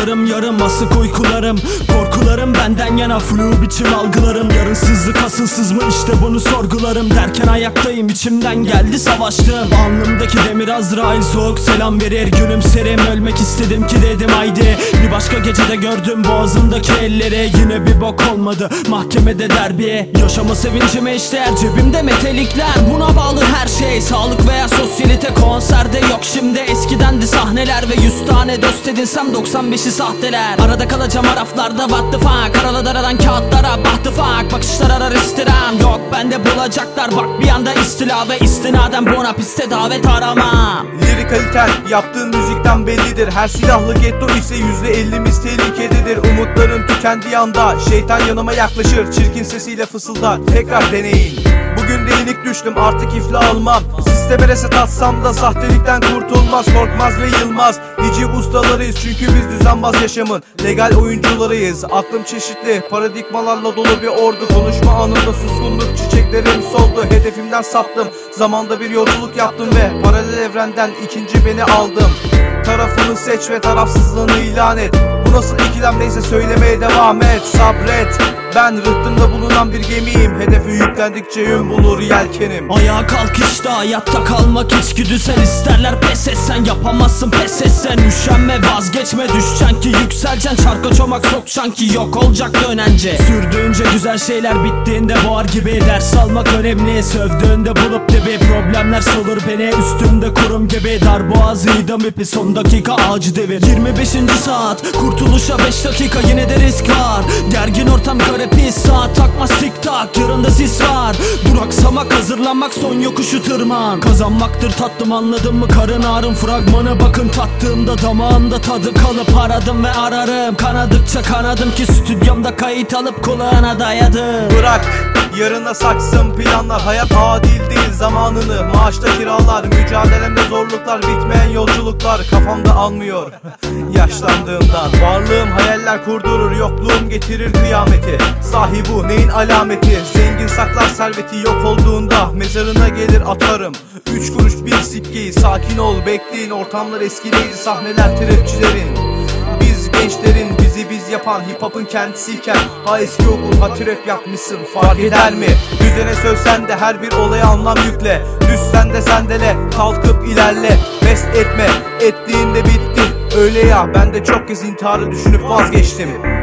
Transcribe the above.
yarım yarım asık uykularım. Korkularım benden yana flu biçim algılarım. Yarınsızlık asılsız mı? İşte bunu sorgularım. Derken ayaktayım içimden geldi savaştım Alnımdaki demir Azrail soğuk selam verir. Gülümserim ölmek istedim ki dedim haydi. Bir başka gecede gördüm boğazımdaki elleri. Yine bir bok olmadı. Mahkemede derbi. Yaşama sevincime eşdeğer cebimde metelikler. Buna bağlı her şey. Sağlık veya sosyalite Konserde yok. Şimdi eskiden de sahneler Ve 100 tane dost edinsem 95'i sahteler. Arada kalacağım araflarda what the fuck? Aralı daradan kağıtlara bahtı fuck? Bakışlar arar istirham. Yok bende bulacaklar. Bak bir anda istila ve istinaden bona piste davet aramam. Lirik kaliten yaptığın müzikten bellidir. Her silahlı getto ise yüzde ellimiz tehlikededir. Umutların tükendiği anda şeytan yanıma yaklaşır. Çirkin sesiyle fısıldar. Tekrar deneyin. Bugün de yenik düştüm artık iflah almam Sisteme reset atsam da sahtelikten kurtulmaz Korkmaz ve yılmaz. Hiciv ustalarıyız çünkü biz düzenbaz yaşamın Legal oyuncularıyız. Aklım çeşitli paradigmalarla dolu bir ordu. Konuşma anında suskunluk çiçeklerim soldu. Hedefimden saptım Zamanda bir yolculuk yaptım ve Paralel evrenden ikinci beni aldım. Tarafını seç ve tarafsızlığını ilan et Bu nasıl ikilem neyse söylemeye devam et Sabret. Ben rıhtımda bulunan bir gemiyim. Hedefe yüklendikçe yön bulur yelkenim. Ayağa kalk işte hayatta kalmak içgüdüsel isterler. Pes etsen yapamazsın pes etsen Üşenme. Vazgeçme düşeceksin ki yükseleceksin. Çarka çomak sokacaksın ki yok olacak dönence. Sürdüğünce güzel şeyler bittiğinde boğar gibi Ders almak önemli. Sövdüğünde bulup dibi Problemler salır beni. Üstümde kurum gibi Darboğazıydım ipi. Son dakika ağacı devir. 25. saat kurtuluşa 5 dakika yine de risk var. Gergin ortam kare pis saat. Takmaz tik tak Yarında sis var. Duraksamak hazırlanmak son yokuşu tırman. Kazanmaktır tattım anladın mı? Karın ağrım Fragmanı bakın. Tattığımda damağımda tadı kalıp aradım ve ararım. Kanadıkça kanadım ki stüdyomda kayıt alıp kulağına dayadım. Bırak yarına saksın planlar Hayat adil değil zamanını. Maaşta kiralar Mücadelemde zorluklar Bitmeyen yolculuklar Kafamda almıyor. Yaşlandığımdan Varlığım hayaller kurdurur Yokluğum getirir kıyameti. Sahi bu neyin alameti? Zengin saklar serveti yok olduğunda Mezarına gelir atarım. Üç kuruş bir sikkeyi Sakin ol bekleyin Ortamlar eski değil Sahneler trapçilerin biz gençlerin bizi biz yapan hip hop'un kendisiyken Ha eski okul ha trap yapmışsın fark eder mi? Düzene sövsen de her bir olaya anlam yükle. Düşsen de sendele kalkıp ilerle. Best etme ettiğinde bitti. Öyle ya ben de çok kez intiharı düşünüp vazgeçtim